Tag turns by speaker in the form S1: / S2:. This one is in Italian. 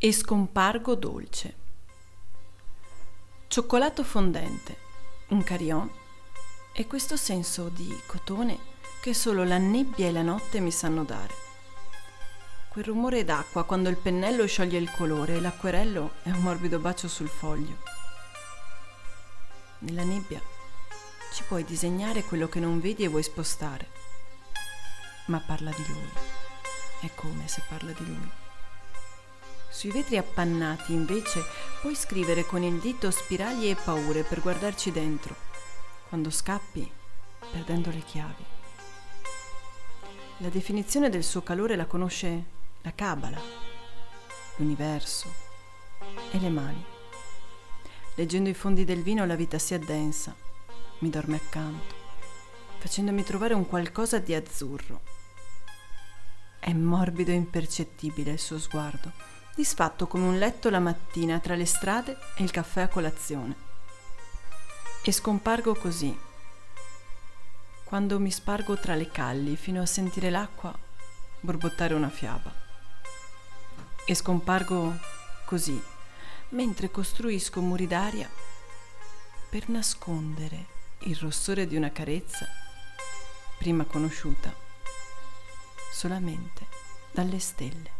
S1: e scompargo dolce. Cioccolato fondente, un carillon e questo senso di cotone che solo la nebbia e la notte mi sanno dare. Quel rumore d'acqua quando il pennello scioglie il colore e l'acquerello è un morbido bacio sul foglio. Nella nebbia ci puoi disegnare quello che non vedi e vuoi spostare, ma parla di lui. È come se parla di lui. Sui vetri appannati, invece, puoi scrivere con il dito spiragli e paure per guardarci dentro, quando scappi, perdendo le chiavi. La definizione del suo calore la conosce la Cabala, l'universo e le mani. Leggendo i fondi del vino la vita si addensa, mi dorme accanto, facendomi trovare un qualcosa di azzurro. È morbido e impercettibile il suo sguardo disfatto come un letto la mattina tra le strade e il caffè a colazione. E scompargo così, quando mi spargo tra le calli fino a sentire l'acqua borbottare una fiaba. E scompargo così, mentre costruisco muri d'aria per nascondere il rossore di una carezza prima conosciuta solamente dalle stelle.